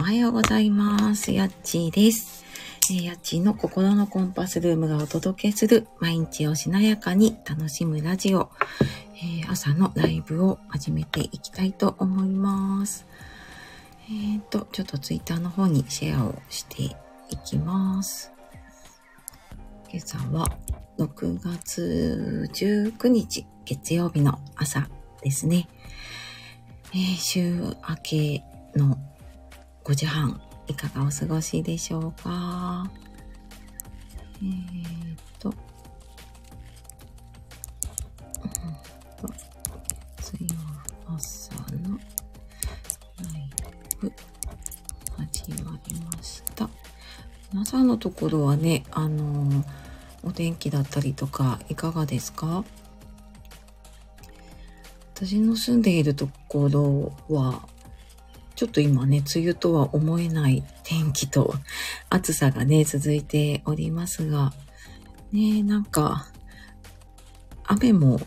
おはようございます。やっちーです。えやっちーの心のコンパスルームがお届けする毎日をしなやかに楽しむラジオ、えー朝のライブを始めていきたいと思います。えっ、と、ちょっとツイッターの方にシェアをしていきます。今朝は6月19日月曜日の朝ですね。えー週明けの5時半、いかがお過ごしでしょうか？えー、っと、うんと、月曜朝のライブ、始まりました。皆さんのところはね、あのーお天気だったりとか、いかがですか？私の住んでいるところは、ちょっと今ね、梅雨とは思えない天気と暑さがね、続いておりますが、ね、なんか、雨も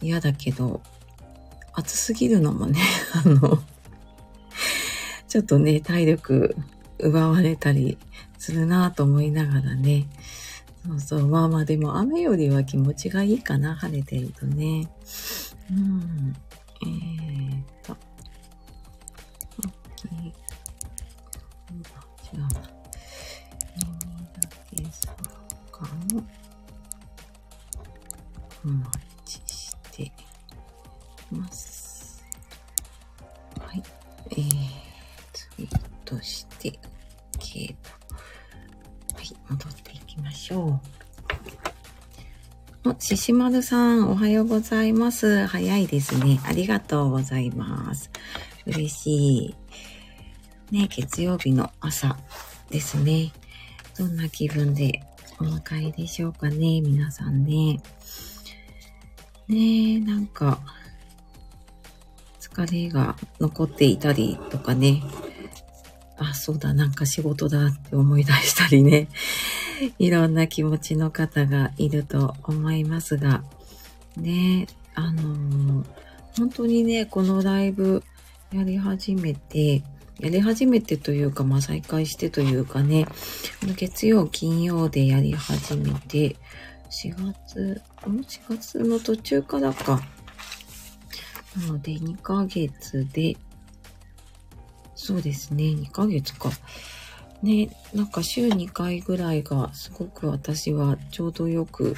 嫌だけど、暑すぎるのもね、あの、ちょっとね、体力奪われたりするなぁと思いながらね、そうそう、まあまあでも雨よりは気持ちがいいかな、晴れてるとね。うん。えーっと。お待ちしてます。はい。えー、ツイートして、OK と。はい、戻っていきましょう。お、ししまるさん、おはようございます。早いですね。ありがとうございます。嬉しい。ね、月曜日の朝ですね。どんな気分でお迎えでしょうかね、皆さんね。ねえなんか、疲れが残っていたりとかね。あ、そうだ、なんか仕事だって思い出したりね。いろんな気持ちの方がいると思いますが、ねえ、あのー本当にね、このライブやり始めて、やり始めてというか、まあ再開してというかね、月曜、金曜でやり始めて、4月、ん ?4 月の途中からか。なので2ヶ月で、そうですね、2ヶ月か。ね、なんか週2回ぐらいがすごく私はちょうどよく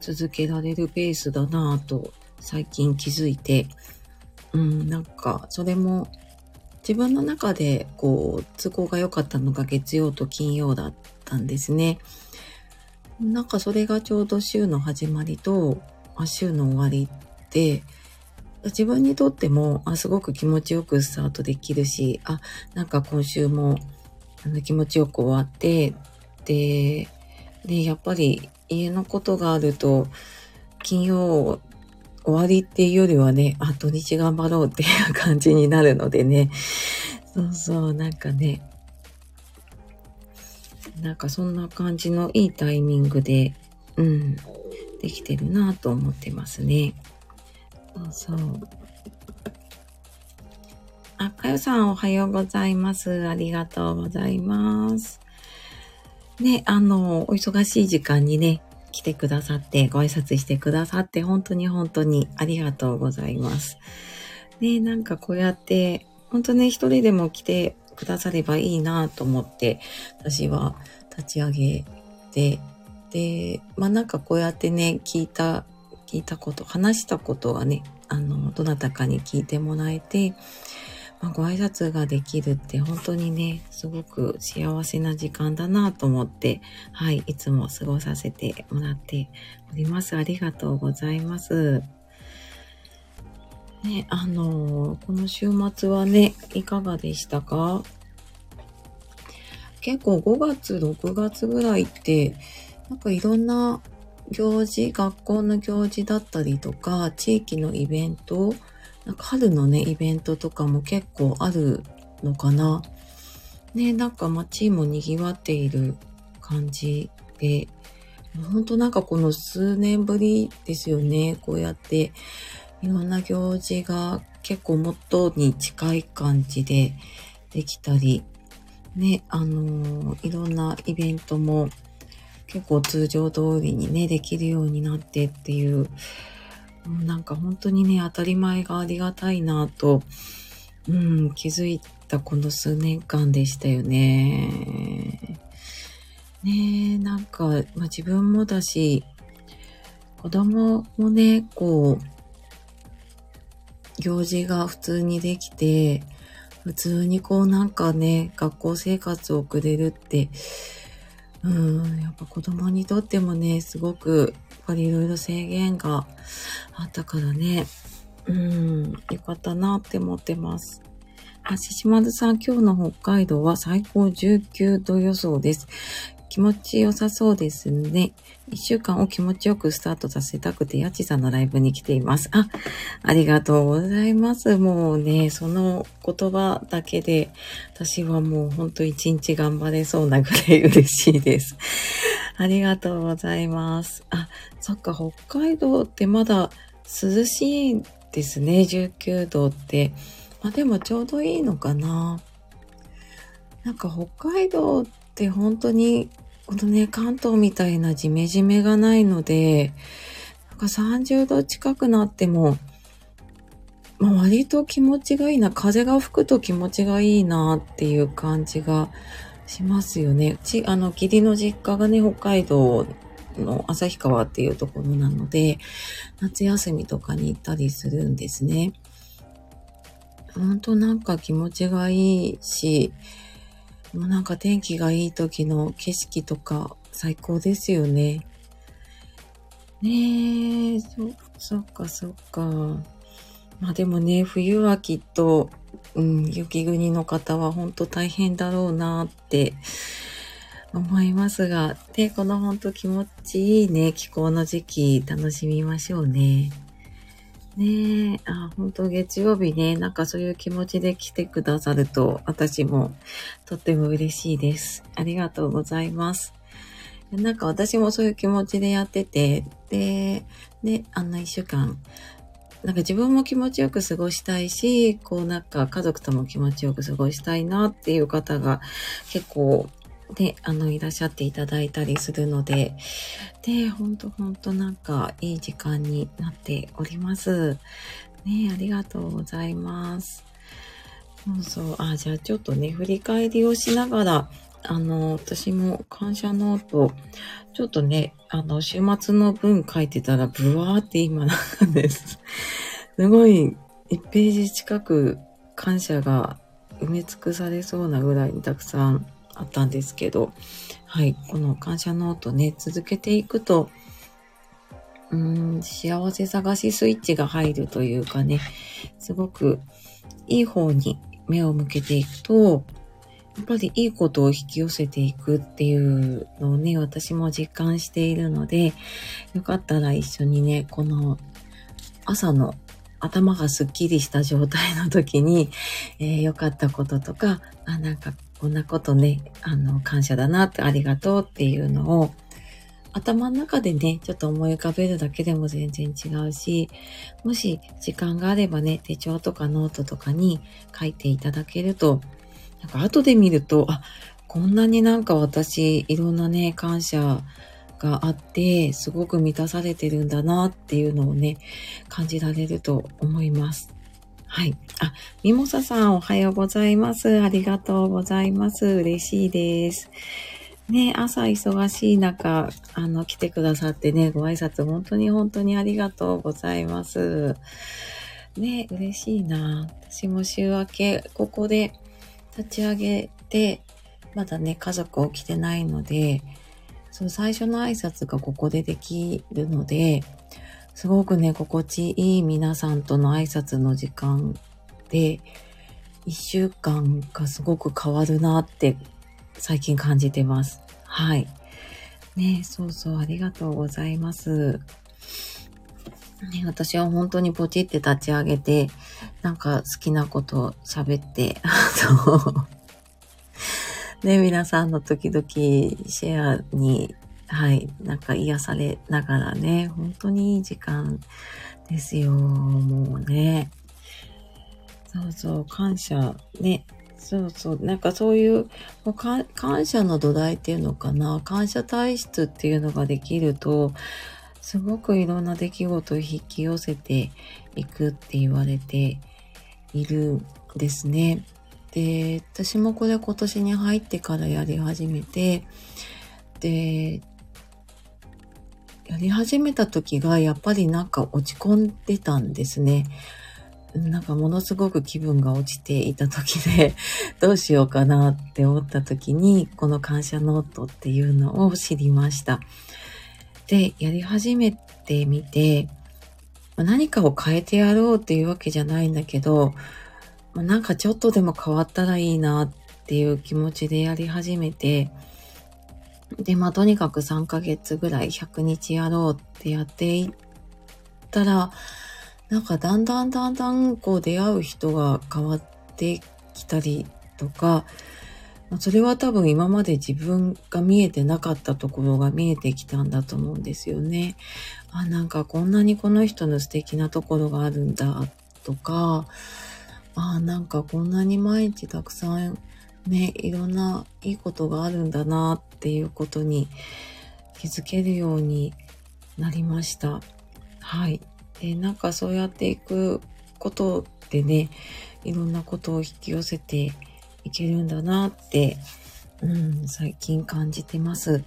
続けられるペースだなぁと最近気づいて、うん、なんかそれも自分の中でこう都合が良かったのが月曜と金曜だったんですね。なんかそれがちょうど週の始まりと、あ週の終わりで、自分にとっても、あ、すごく気持ちよくスタートできるし、あ、なんか今週も、あの、気持ちよく終わって、で、で、やっぱり家のことがあると、金曜終わりっていうよりはね、あ、土日頑張ろうっていう感じになるのでね、そうそう、なんかね、なんかそんな感じのいいタイミングで、うん、できてるなと思ってますね。そうそう。あ、かよさんおはようございます。ありがとうございます。ね、あの、お忙しい時間にね、来てくださって、ご挨拶してくださって、本当に本当にありがとうございます。ね、なんかこうやって、本当ね、一人でも来てくださればいいなと思って、私は立ち上げて、で、まあなんかこうやってね、聞いた、聞いたこと、話したことがね、あの、どなたかに聞いてもらえて、まあ、ご挨拶ができるって本当にね、すごく幸せな時間だなと思って、はい、いつも過ごさせてもらっております。ありがとうございます。ね、あのこの週末はね、いかがでしたか？結構5月、6月ぐらいって、なんかいろんな行事、学校の行事だったりとか、地域のイベント、なんか春のね、イベントとかも結構あるのかな。ね、なんか街も賑わっている感じで、ほんとなんかこの数年ぶりですよね。こうやっていろんな行事が結構元に近い感じでできたり、ね、あのーいろんなイベントも結構通常通りにね、できるようになってっていう、なんか本当にね、当たり前がありがたいなと、うん、気づいたこの数年間でしたよね。ねえ、なんか、まあ、自分もだし、子供もね、こう、行事が普通にできて、普通にこうなんかね、学校生活を送れるって、うん、やっぱ子供にとってもね、すごく、やっぱりいろいろ制限があったからね、うん、よかったなって思ってます。あ、ししまるさん、今日の北海道は最高19度予想です。気持ちよさそうですね。一週間を気持ちよくスタートさせたくて、やちさんのライブに来ています。あ、ありがとうございます。もうね、その言葉だけで、私はもうほんと一日頑張れそうなぐらい嬉しいです。ありがとうございます。あ、そっか、北海道ってまだ涼しいですね、19度って。まあでもちょうどいいのかな。なんか北海道って本当に、このね、関東みたいなジメジメがないので、なんか30度近くなっても、まあ割と気持ちがいいな。風が吹くと気持ちがいいなっていう感じがしますよね。うち、あの、義理の実家がね、北海道の旭川っていうところなので、夏休みとかに行ったりするんですね。ほんとなんか気持ちがいいし、もうなんか天気がいい時の景色とか最高ですよね。ねえ、そ、そっかそっか。まあでもね、冬はきっと、うん、雪国の方は本当大変だろうなって思いますが、で、この本当気持ちいいね、気候の時期楽しみましょうね。ねえ、あ、本当月曜日ね、なんかそういう気持ちで来てくださると、私もとっても嬉しいです。ありがとうございます。なんか私もそういう気持ちでやってて、で、ね、あの一週間、なんか自分も気持ちよく過ごしたいし、こうなんか家族とも気持ちよく過ごしたいなっていう方が結構ね、あのいらっしゃっていただいたりするので、で、ほんとほんとなんかいい時間になっております。ね、ありがとうございます。そうそう。あ、じゃあちょっとね、振り返りをしながら、あの、私も感謝ノート、ちょっとね、あの、週末の分書いてたら、ブワーって今なんです。すごい、1ページ近く感謝が埋め尽くされそうなぐらいにたくさんあったんですけど、はい、この感謝ノートね、続けていくと、うん、幸せ探しスイッチが入るというかね、すごくいい方に目を向けていくと、やっぱりいいことを引き寄せていくっていうのをね、私も実感しているので、よかったら一緒にね、この朝の頭がすっきりした状態の時に、えー良かったこととか、あ、なんかこんなことね、あの、感謝だなってありがとうっていうのを、頭の中でね、ちょっと思い浮かべるだけでも全然違うし、もし時間があればね、手帳とかノートとかに書いていただけると、なんか後で見ると、あ、こんなになんか私、いろんなね、感謝があって、すごく満たされてるんだなっていうのをね、感じられると思います。はい。あ、ミモサさんおはようございます。ありがとうございます。嬉しいです。ね、朝忙しい中、あの、来てくださってね、ご挨拶本当に本当にありがとうございます。ね、嬉しいな。私も週明け、ここで立ち上げて、まだね、家族起きてないので、そう、最初の挨拶がここでできるので、すごくね、心地いい皆さんとの挨拶の時間で、一週間がすごく変わるなって最近感じてます。はい。ねそうそう、ありがとうございます。ね、私は本当にポチって立ち上げて、なんか好きなこと喋って、あと、ね、皆さんの時々シェアに、はい、なんか癒されながらね、本当にいい時間ですよ、もうね。そうそう、感謝ね、そうそう。なんかそういう、もう感謝の土台っていうのかな。感謝体質っていうのができると、すごくいろんな出来事を引き寄せていくって言われているんですね。で、私もこれ今年に入ってからやり始めて、で、やり始めた時がやっぱりなんか落ち込んでたんですね。なんかものすごく気分が落ちていた時で、どうしようかなって思った時に、この感謝ノートっていうのを知りました。で、やり始めてみて、何かを変えてやろうっていうわけじゃないんだけど、なんかちょっとでも変わったらいいなっていう気持ちでやり始めて、で、まあとにかく3ヶ月ぐらい100日やろうってやっていったら、なんかだんだんだんだんこう出会う人が変わってきたりとか、それは多分今まで自分が見えてなかったところが見えてきたんだと思うんですよね。あ、なんかこんなにこの人の素敵なところがあるんだとか、あ、なんかこんなに毎日たくさんね、いろんないいことがあるんだなっていうことに気づけるようになりました。はい。で、なんかそうやっていくことでね、いろんなことを引き寄せていけるんだなって、うん、最近感じてます。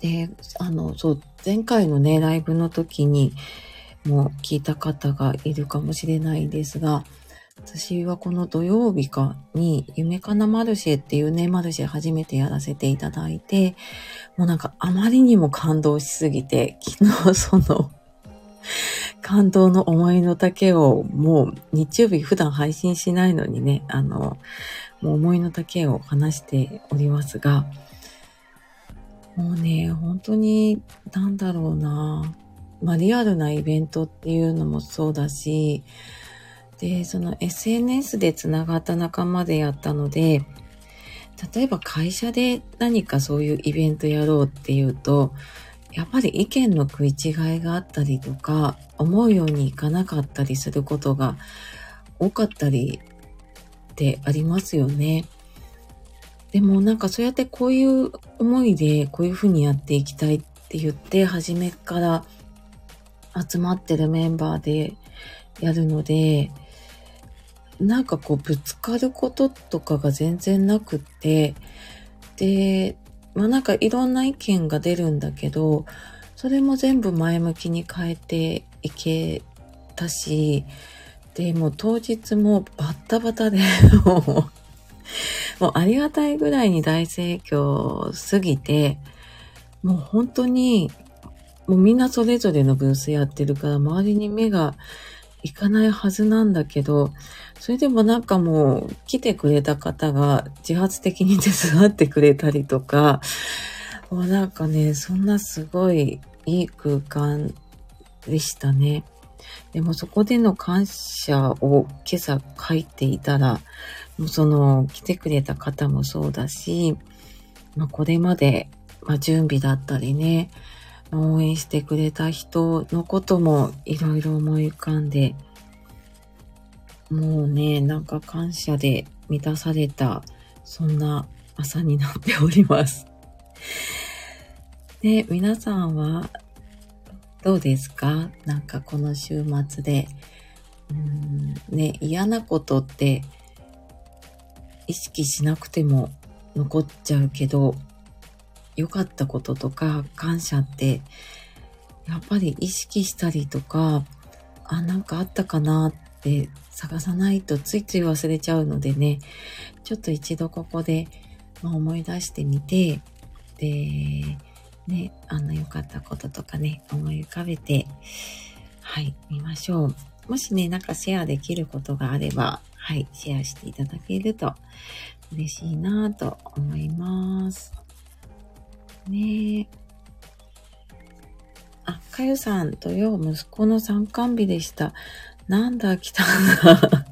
で、あの、そう、前回のね、ライブの時にも聞いた方がいるかもしれないんですが、私はこの土曜日かに、夢かなマルシェっていうね、マルシェ初めてやらせていただいて、もうなんかあまりにも感動しすぎて、昨日その 感動の思いの丈をもう日曜日普段配信しないのにね、あの、もう思いの丈を話しておりますが、もうね、本当に、なんだろうな、まあリアルなイベントっていうのもそうだし、で、その SNS でつながった仲間でやったので、例えば会社で何かそういうイベントやろうっていうと、やっぱり意見の食い違いがあったりとか、思うようにいかなかったりすることが多かったりってありますよね。でもなんかそうやってこういう思いでこういうふうにやっていきたいって言って初めから集まってるメンバーでやるので、なんかこうぶつかることとかが全然なくって、で、まあなんかいろんな意見が出るんだけど、それも全部前向きに変えていけたし、で、もう当日もバッタバタで もう、ありがたいぐらいに大盛況すぎて、もう本当に、もうみんなそれぞれのブースやってるから周りに目がいかないはずなんだけど、それでもなんかもう来てくれた方が自発的に手伝ってくれたりとか、もうなんかね、そんなすごいいい空間でしたね。でもそこでの感謝を今朝書いていたら、もうその来てくれた方もそうだし、まあ、これまで、まあ、準備だったりね、応援してくれた人のこともいろいろ思い浮かんで、もうね、なんか感謝で満たされた、そんな朝になっております。で、皆さんはどうですか？なんかこの週末で、うんね、嫌なことって意識しなくても残っちゃうけど、良かったこととか感謝ってやっぱり意識したりとかあなんかあったかなって探さないとついつい忘れちゃうのでねちょっと一度ここで、まあ、思い出してみてでねあの良かったこととかね思い浮かべてはい見ましょうもしねなんかシェアできることがあればはいシェアしていただけると嬉しいなと思います。ねあ、かゆさん、土曜息子の参観日でした。なんだ、来たんだ。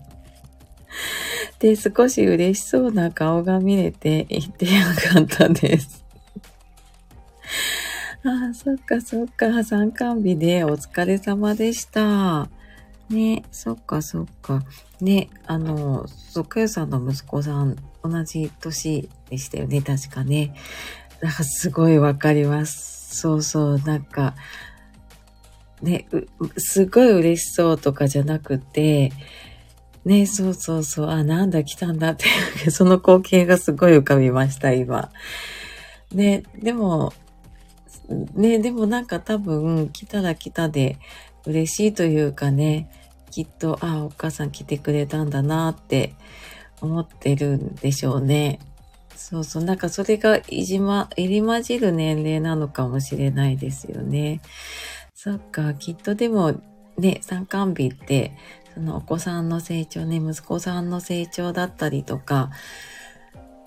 で、少し嬉しそうな顔が見れて言ってよかったです。あ、そっかそっか、参観日でお疲れ様でした。ね、そっかそっか。ね、あの、そっかよさんの息子さん、同じ年でしたよね、確かね。だからすごいわかります。そうそう、なんか、ね、すごい嬉しそうとかじゃなくて、ね、そうそうそう、あ、なんだ来たんだって、その光景がすごい浮かびました、今。ね、でも、ね、でもなんか多分来たら来たで嬉しいというかね、きっと、あ、お母さん来てくれたんだなって思ってるんでしょうね。そうそう、なんかそれがいじま、入り混じる年齢なのかもしれないですよね。そっか、きっとでもね、参観日って、そのお子さんの成長ね、息子さんの成長だったりとか、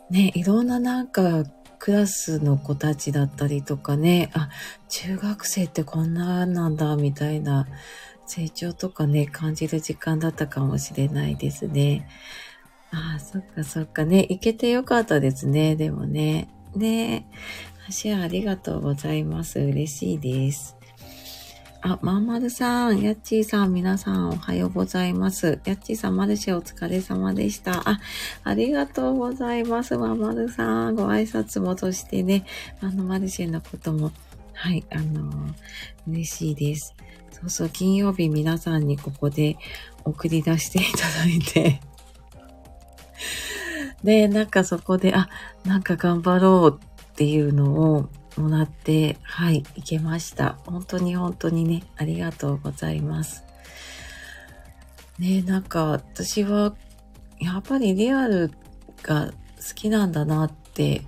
ね、いろんななんかクラスの子たちだったりとかね、あ、中学生ってこんななんだ、みたいな成長とかね、感じる時間だったかもしれないですね。ああ、そっかそっかね、行けてよかったですね、でもね。ね、シェアありがとうございます。嬉しいです。あ、まんまるさん、やっちーさん、皆さんおはようございます。やっちーさん、マルシェお疲れ様でした。あ、ありがとうございます。まんまるさん、ご挨拶もとしてね、あの、マルシェのことも、はい、あのー、嬉しいです。そうそう、金曜日皆さんにここで送り出していただいて で、なんかそこで、あ、なんか頑張ろうっていうのを、もらって、はい、行けました。本当に本当にね、ありがとうございます。ねなんか私は、やっぱりリアルが好きなんだなって、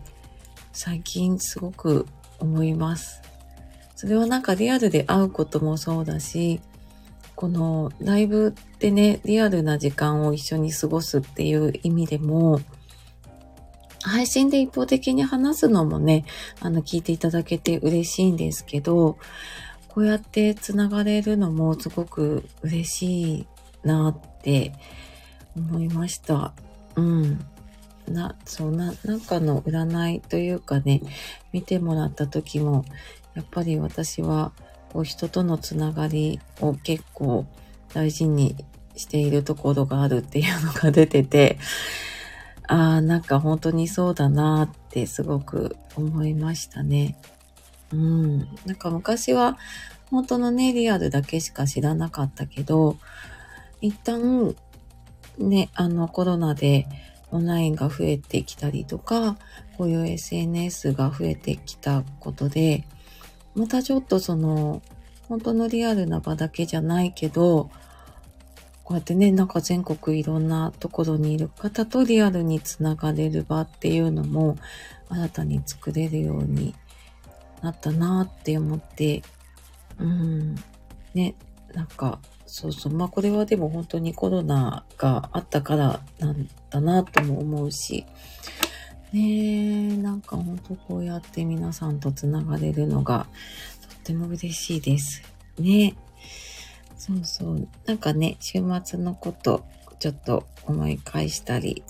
最近すごく思います。それはなんかリアルで会うこともそうだし、このライブってね、リアルな時間を一緒に過ごすっていう意味でも、配信で一方的に話すのもね、あの、聞いていただけて嬉しいんですけど、こうやって繋がれるのもすごく嬉しいなって思いました。うん。な、そうな、なんかの占いというかね、見てもらった時も、やっぱり私は、こう人とのつながりを結構大事にしているところがあるっていうのが出てて、ああ、なんか本当にそうだなってすごく思いましたね。うん。なんか昔は本当のね、リアルだけしか知らなかったけど、一旦ね、あのコロナでオンラインが増えてきたりとか、こういう SNS が増えてきたことで、またちょっとその、本当のリアルな場だけじゃないけど、こうやってね、なんか全国いろんなところにいる方とリアルにつながれる場っていうのも新たに作れるようになったなって思って、うん、ね、なんか、そうそう、まあこれはでも本当にコロナがあったからなんだなとも思うし、ね、なんか本当こうやって皆さんとつながれるのがとっても嬉しいです。ね。そうそう。なんかね、週末のことちょっと思い返したり、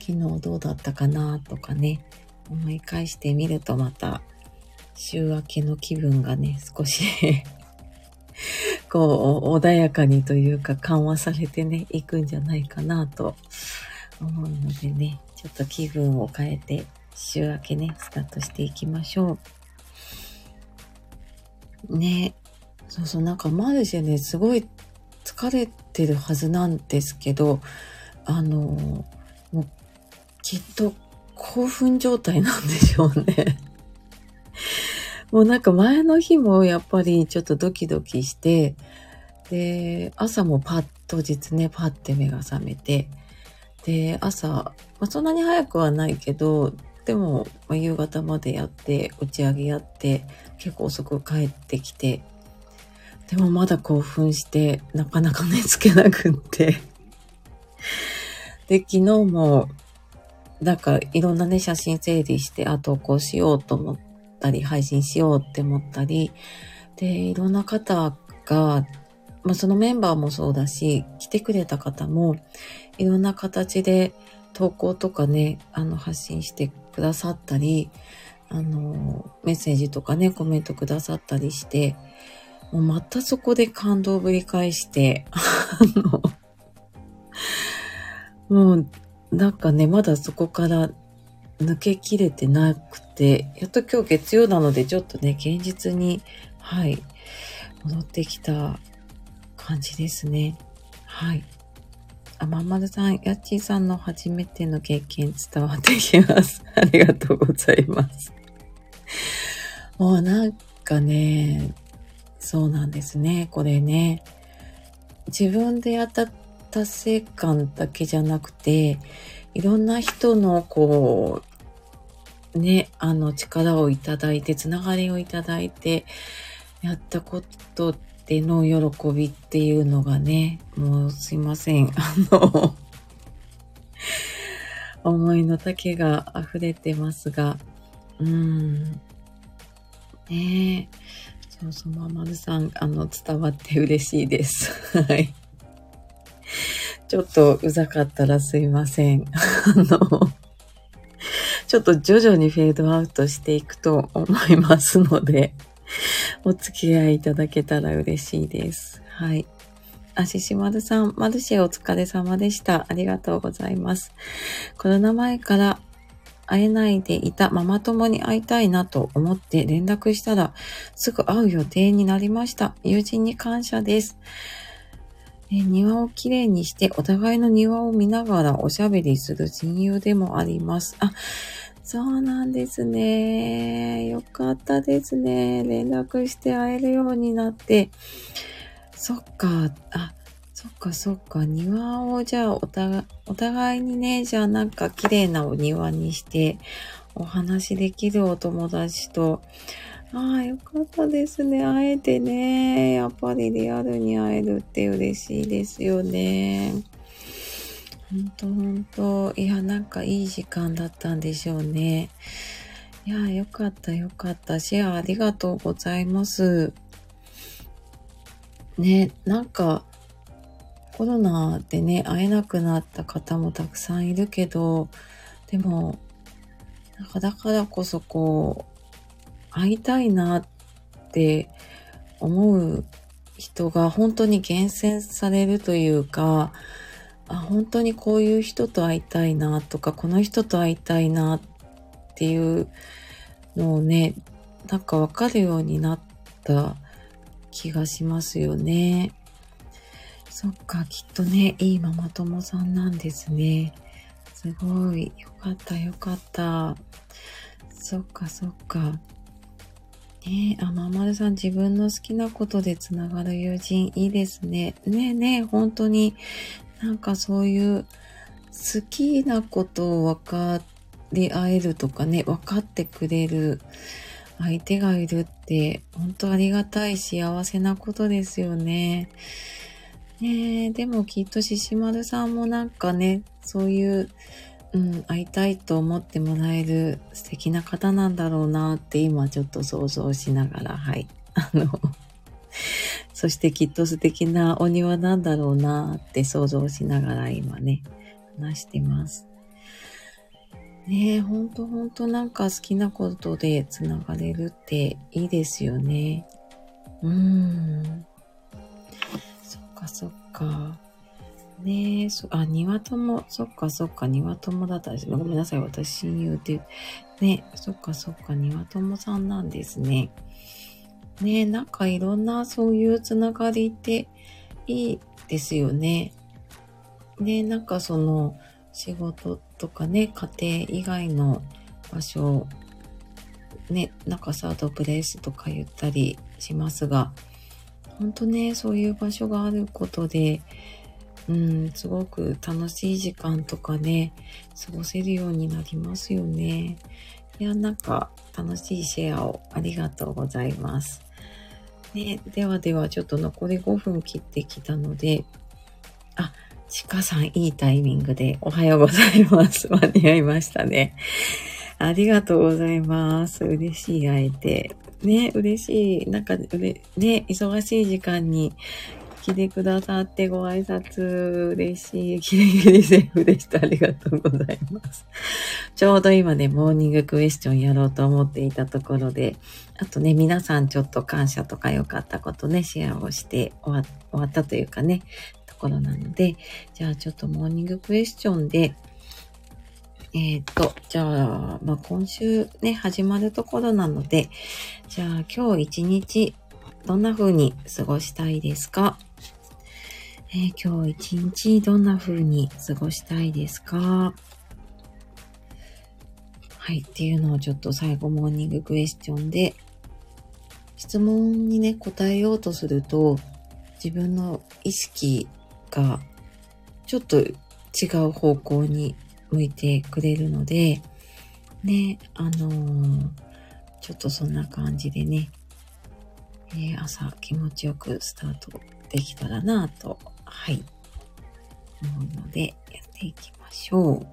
昨日どうだったかなとかね、思い返してみるとまた週明けの気分がね、少し こう、穏やかにというか緩和されてね、いくんじゃないかなと思うのでね、ちょっと気分を変えて週明けね、スタートしていきましょう。ねそうそう、なんかマルシェね、すごい疲れてるはずなんですけど、あの、もう、きっと興奮状態なんでしょうね。もうなんか前の日もやっぱりちょっとドキドキして、で、朝もパッ、当日ね、パッて目が覚めて、で、朝、まあ、そんなに早くはないけど、でも、まあ、夕方までやって、打ち上げやって、結構遅く帰ってきて、でもまだ興奮して、なかなか寝つけなくって。で、昨日も、なんかいろんなね、写真整理して、あ、投稿しようと思ったり、配信しようって思ったり、で、いろんな方が、まあそのメンバーもそうだし、来てくれた方も、いろんな形で投稿とかね、あの、発信してくださったり、あの、メッセージとかね、コメントくださったりして、もうまたそこで感動をぶり返して、あの、もう、なんかね、まだそこから抜けきれてなくて、やっと今日月曜なのでちょっとね、現実に、はい、戻ってきた感じですね。はい。あ、まんまるさん、やっちーさんの初めての経験伝わってきます。ありがとうございます。もうなんかね、そうなんですね。これね、自分でやった達成感だけじゃなくて、いろんな人のこう、ね、あの力をいただいて、つながりをいただいて、やったことでの喜びっていうのがね、もうすいません。あの思いの丈が溢れてますが、うん。ねえ。そうそう、ままるさん、あの、伝わって嬉しいです。はい。ちょっとうざかったらすいません。あの、ちょっと徐々にフェードアウトしていくと思いますので、お付き合いいただけたら嬉しいです。はい。あししまるさん、マルシェお疲れ様でした。ありがとうございます。コロナ前から会えないでいたママ友に会いたいなと思って連絡したら、すぐ会う予定になりました。友人に感謝です。え庭をきれいにしてお互いの庭を見ながらおしゃべりする親友でもあります。あ、そうなんですね。よかったですね。連絡して会えるようになって。そっか。あ、そっかそっか。庭をじゃあお互い、お互いにね、じゃあなんか綺麗なお庭にしてお話できるお友達とああ、よかったですね。会えてね。やっぱりリアルに会えるって嬉しいですよね。ほんとほんと。いや、なんかいい時間だったんでしょうね。いや、よかったよかった。シェアありがとうございます。ね、なんか、コロナでね、会えなくなった方もたくさんいるけど、でも、なんかだからこそこう、会いたいなって思う人が本当に厳選されるというか、あ本当にこういう人と会いたいなとか、この人と会いたいなっていうのをね、なんかわかるようになった気がしますよね。そっか、きっとね、いいママ友さんなんですね。すごい。よかったよかった。そっかそっか。ねえ、あ、ままるさん自分の好きなことでつながる友人いいですね。ねえねえ、本当になんかそういう好きなことを分かり合えるとかね、分かってくれる相手がいるって本当ありがたい幸せなことですよね。ねえ、でもきっとししまるさんもなんかね、そういううん、会いたいと思ってもらえる素敵な方なんだろうなって今ちょっと想像しながら、はい。あの そしてきっと素敵なお庭なんだろうなって想像しながら今ね、話してます。ねえ、ほんとほんとなんか好きなことで繋がれるっていいですよね。うーん。そっかそっか。ねえ、そ、あ、庭友、そっかそっか、庭友だったんですね。ごめんなさい、私親友って。ね、そっかそっか、庭友さんなんですね。ねえ、なんかいろんなそういうつながりっていいですよね。ねなんかその仕事とかね、家庭以外の場所、ね、なんかサードプレイスとか言ったりしますが、ほんとね、そういう場所があることで、うん、すごく楽しい時間とかね、過ごせるようになりますよね。いや、なんか楽しいシェアをありがとうございます。ね、ではではちょっと残り5分切ってきたので、あ、ちかさんいいタイミングでおはようございます。間に合いましたね。ありがとうございます。嬉しい会えて。ね、嬉しい。なんか、ね、忙しい時間に来てくださってご挨拶嬉しい。キレキレセーフでした。ありがとうございます。ちょうど今ね、モーニングクエスチョンやろうと思っていたところで、あとね、皆さんちょっと感謝とか良かったことね、シェアをして終わったというかね、ところなので、じゃあちょっとモーニングクエスチョンで、えっ、ー、と、じゃあ、まあ、今週ね、始まるところなので、じゃあ今日一日どんな風に過ごしたいですか、えー、今日一日どんな風に過ごしたいですか？はい。っていうのをちょっと最後モーニングクエスチョンで質問にね、答えようとすると自分の意識がちょっと違う方向に向いてくれるので、ね、あのー、ちょっとそんな感じでね、えー、朝気持ちよくスタートできたらなと、はい、思うので、やっていきましょう。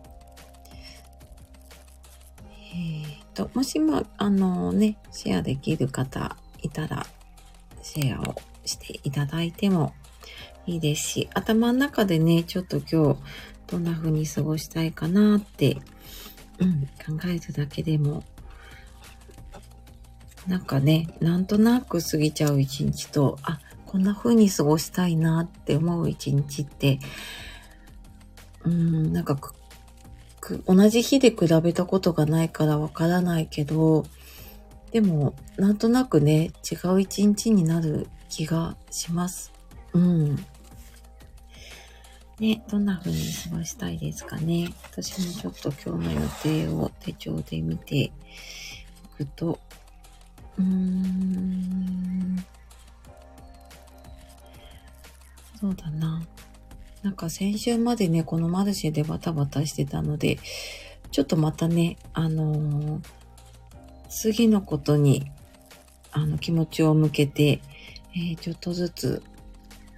えっ、ー、と、もしも、あのね、シェアできる方いたら、シェアをしていただいてもいいですし、頭の中でね、ちょっと今日、どんな風に過ごしたいかなって、うん、考えるだけでもなんかね、なんとなく過ぎちゃう一日と、あ、こんな風に過ごしたいなって思う一日って、うん、なんか同じ日で比べたことがないからわからないけど、でも、なんとなくね、違う一日になる気がします。うん。ね、どんな風に過ごしたいですかね。私もちょっと今日の予定を手帳で見ていくと、うーん。そうだな。なんか先週までね、このマルシェでバタバタしてたので、ちょっとまたね、あのー、次のことに、あの、気持ちを向けて、えー、ちょっとずつ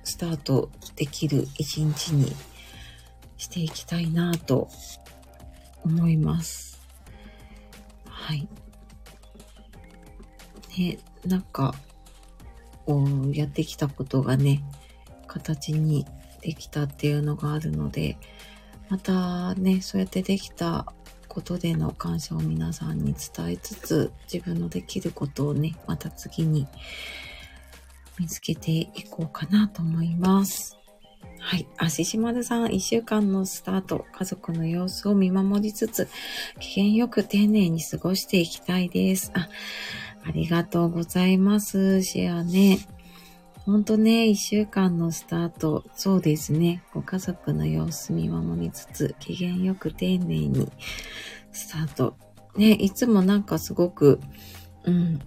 スタートできる一日にしていきたいなと思います。はい。ね、なんか、やってきたことがね、形にできたっていうのがあるので、またね、そうやってできたことでの感謝を皆さんに伝えつつ、自分のできることをね、また次に見つけていこうかなと思います。はい。あ、ししまるさん、一週間のスタート、家族の様子を見守りつつ、機嫌よく丁寧に過ごしていきたいです。あ、ありがとうございます。シェアね。ほんとね、一週間のスタート、そうですね。ご家族の様子見守りつつ、機嫌よく丁寧にスタート。ね、いつもなんかすごく、うん。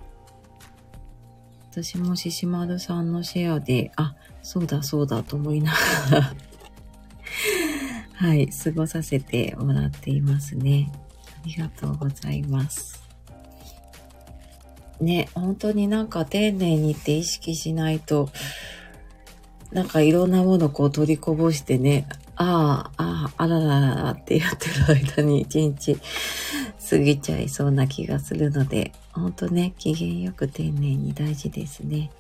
私もししまるさんのシェアで、あ、そうだそうだと思いながら はい、過ごさせてもらっていますね。ありがとうございます。ね、本当になんか丁寧にって意識しないと、なんかいろんなものこう取りこぼしてね、ああ、ああ、あらららってやってる間に一日過ぎちゃいそうな気がするので、本当ね、機嫌よく丁寧に大事ですね。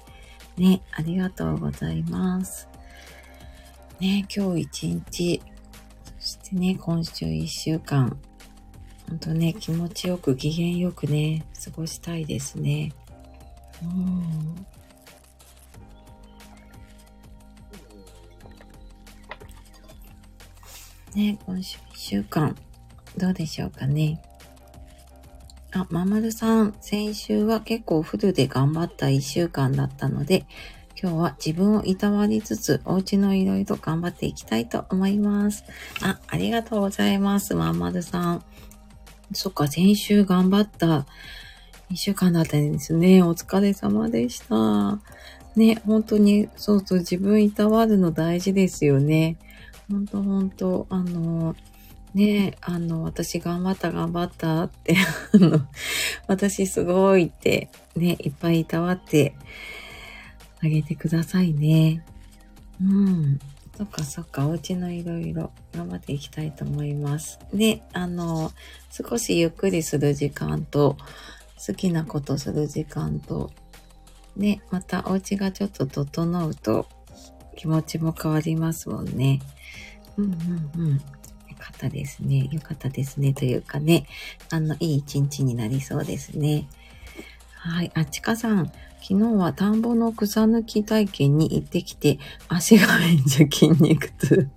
ね、ありがとうございます。ね、今日一日、そしてね、今週一週間、ほんとね、気持ちよく、機嫌よくね、過ごしたいですね。うん。ね、今週一週間、どうでしょうかね。あ、ままるさん、先週は結構フルで頑張った一週間だったので、今日は自分をいたわりつつ、お家のいろいろ頑張っていきたいと思います。あ、ありがとうございます、まんまるさん。そっか、先週頑張った一週間だったんですね。お疲れ様でした。ね、本当に、そうそう、自分いたわるの大事ですよね。本当本当あの、ねえ、あの、私頑張った頑張ったって、あの、私すごいって、ね、いっぱいいたわってあげてくださいね。うん。そっかそっか、お家のいろいろ頑張っていきたいと思います。で、あの、少しゆっくりする時間と、好きなことする時間と、ね、またお家がちょっと整うと、気持ちも変わりますもんね。うんうんうん。よかったですね。よかったですね。というかね、あの、いい一日になりそうですね。はい。あ、ちかさん。昨日は田んぼの草抜き体験に行ってきて、足がめんじゃ筋肉痛。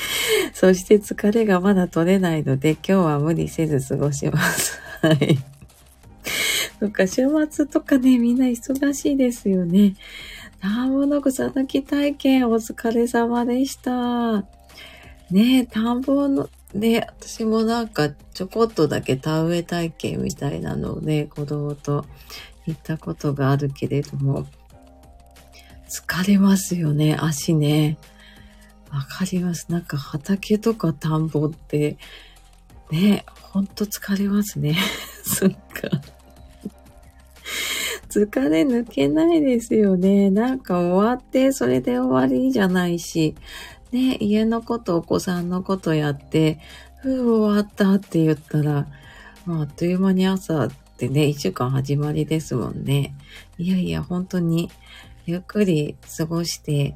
そして疲れがまだ取れないので、今日は無理せず過ごします。はい。そっか、週末とかね、みんな忙しいですよね。田んぼの草抜き体験お疲れ様でした。ねえ、田んぼの、ね、私もなんかちょこっとだけ田植え体験みたいなのをね、子供と行ったことがあるけれども、疲れますよね、足ね。わかります。なんか畑とか田んぼって、ね、ほんと疲れますね。そっか。疲れ抜けないですよね。なんか終わってそれで終わりじゃないし、ね、家のこと、お子さんのことやって、ふう終わったって言ったら、まあ、あっという間に朝ってね、一週間始まりですもんね。いやいや、本当に、ゆっくり過ごして、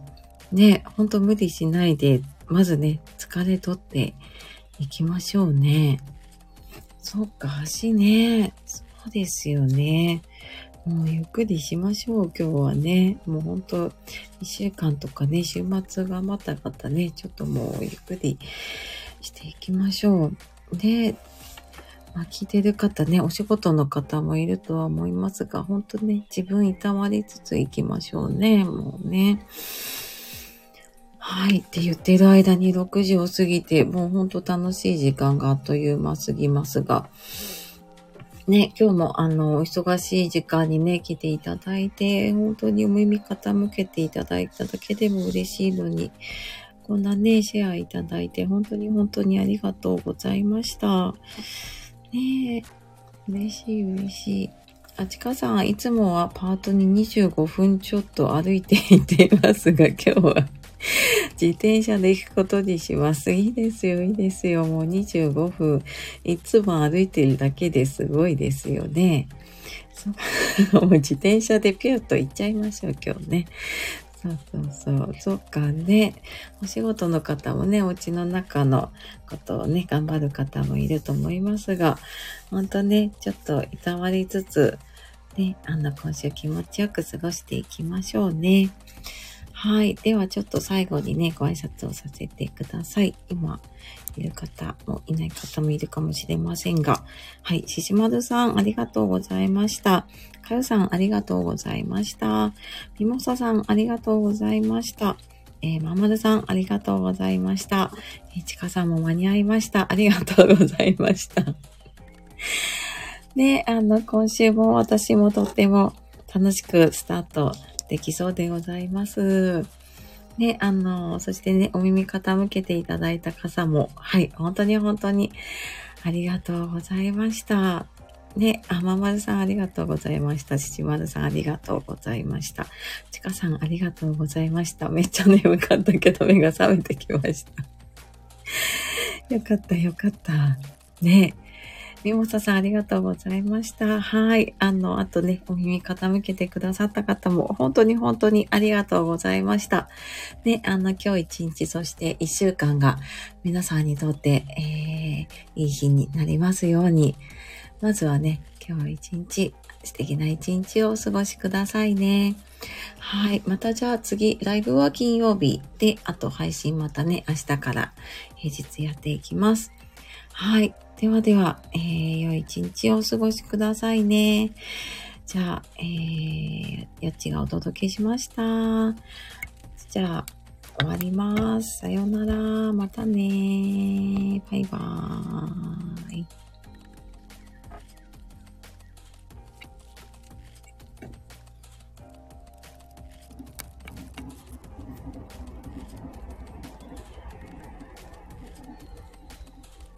ね、ほんと無理しないで、まずね、疲れ取っていきましょうね。そっか、足ね。そうですよね。もうゆっくりしましょう、今日はね。もうほんと、一週間とかね、週末がまたまたね、ちょっともうゆっくりしていきましょう。で、まあ、聞いてる方ね、お仕事の方もいるとは思いますが、本当ね、自分いたわりつつ行きましょうね、もうね。はい。って言ってる間に6時を過ぎて、もうほんと楽しい時間があっという間過ぎますが、ね、今日もあの、お忙しい時間にね、来ていただいて、本当にお耳傾けていただいただけでも嬉しいのに、こんなね、シェアいただいて、本当に本当にありがとうございました。ねえ、嬉しい嬉しい。あちかさん、いつもはパートに25分ちょっと歩いていっていますが、今日は 自転車で行くことにします。いいですよ、いいですよ。もう25分。いつも歩いてるだけですごいですよね。もう自転車でピュッと行っちゃいましょう、今日ね。そうそうそう。そっかね。お仕事の方もね、お家の中のことをね、頑張る方もいると思いますが、ほんとね、ちょっといたわりつつ、ね、あの、今週気持ちよく過ごしていきましょうね。はい。ではちょっと最後にね、ご挨拶をさせてください。今、いる方もいない方もいるかもしれませんが。はい。ししまるさん、ありがとうございました。かよさん、ありがとうございました。みもささん、ありがとうございました。えー、ままるさん、ありがとうございました。えー、ちかさんも間に合いました。ありがとうございました。ね、あの、今週も私もとっても楽しくスタートできそうでございます。ね、あの、そしてね、お耳傾けていただいた方も、はい、本当に本当にありがとうございました。ね、あままるさんありがとうございました。しちまるさんありがとうございました。ちかさんありがとうございました。めっちゃ眠かったけど目が覚めてきました。よかったよかった。ね、みもささんありがとうございました。はい。あの、あとね、お耳傾けてくださった方も本当に本当にありがとうございました。ね、あの、今日一日、そして一週間が皆さんにとって、えー、いい日になりますように。まずはね、今日一日、素敵な一日をお過ごしくださいね。はい。またじゃあ次、ライブは金曜日で、あと配信またね、明日から平日やっていきます。はい。ではでは、えー、良い一日をお過ごしくださいね。じゃあ、えー、やっちがお届けしました。じゃあ、終わります。さようなら。またねバイバーイ。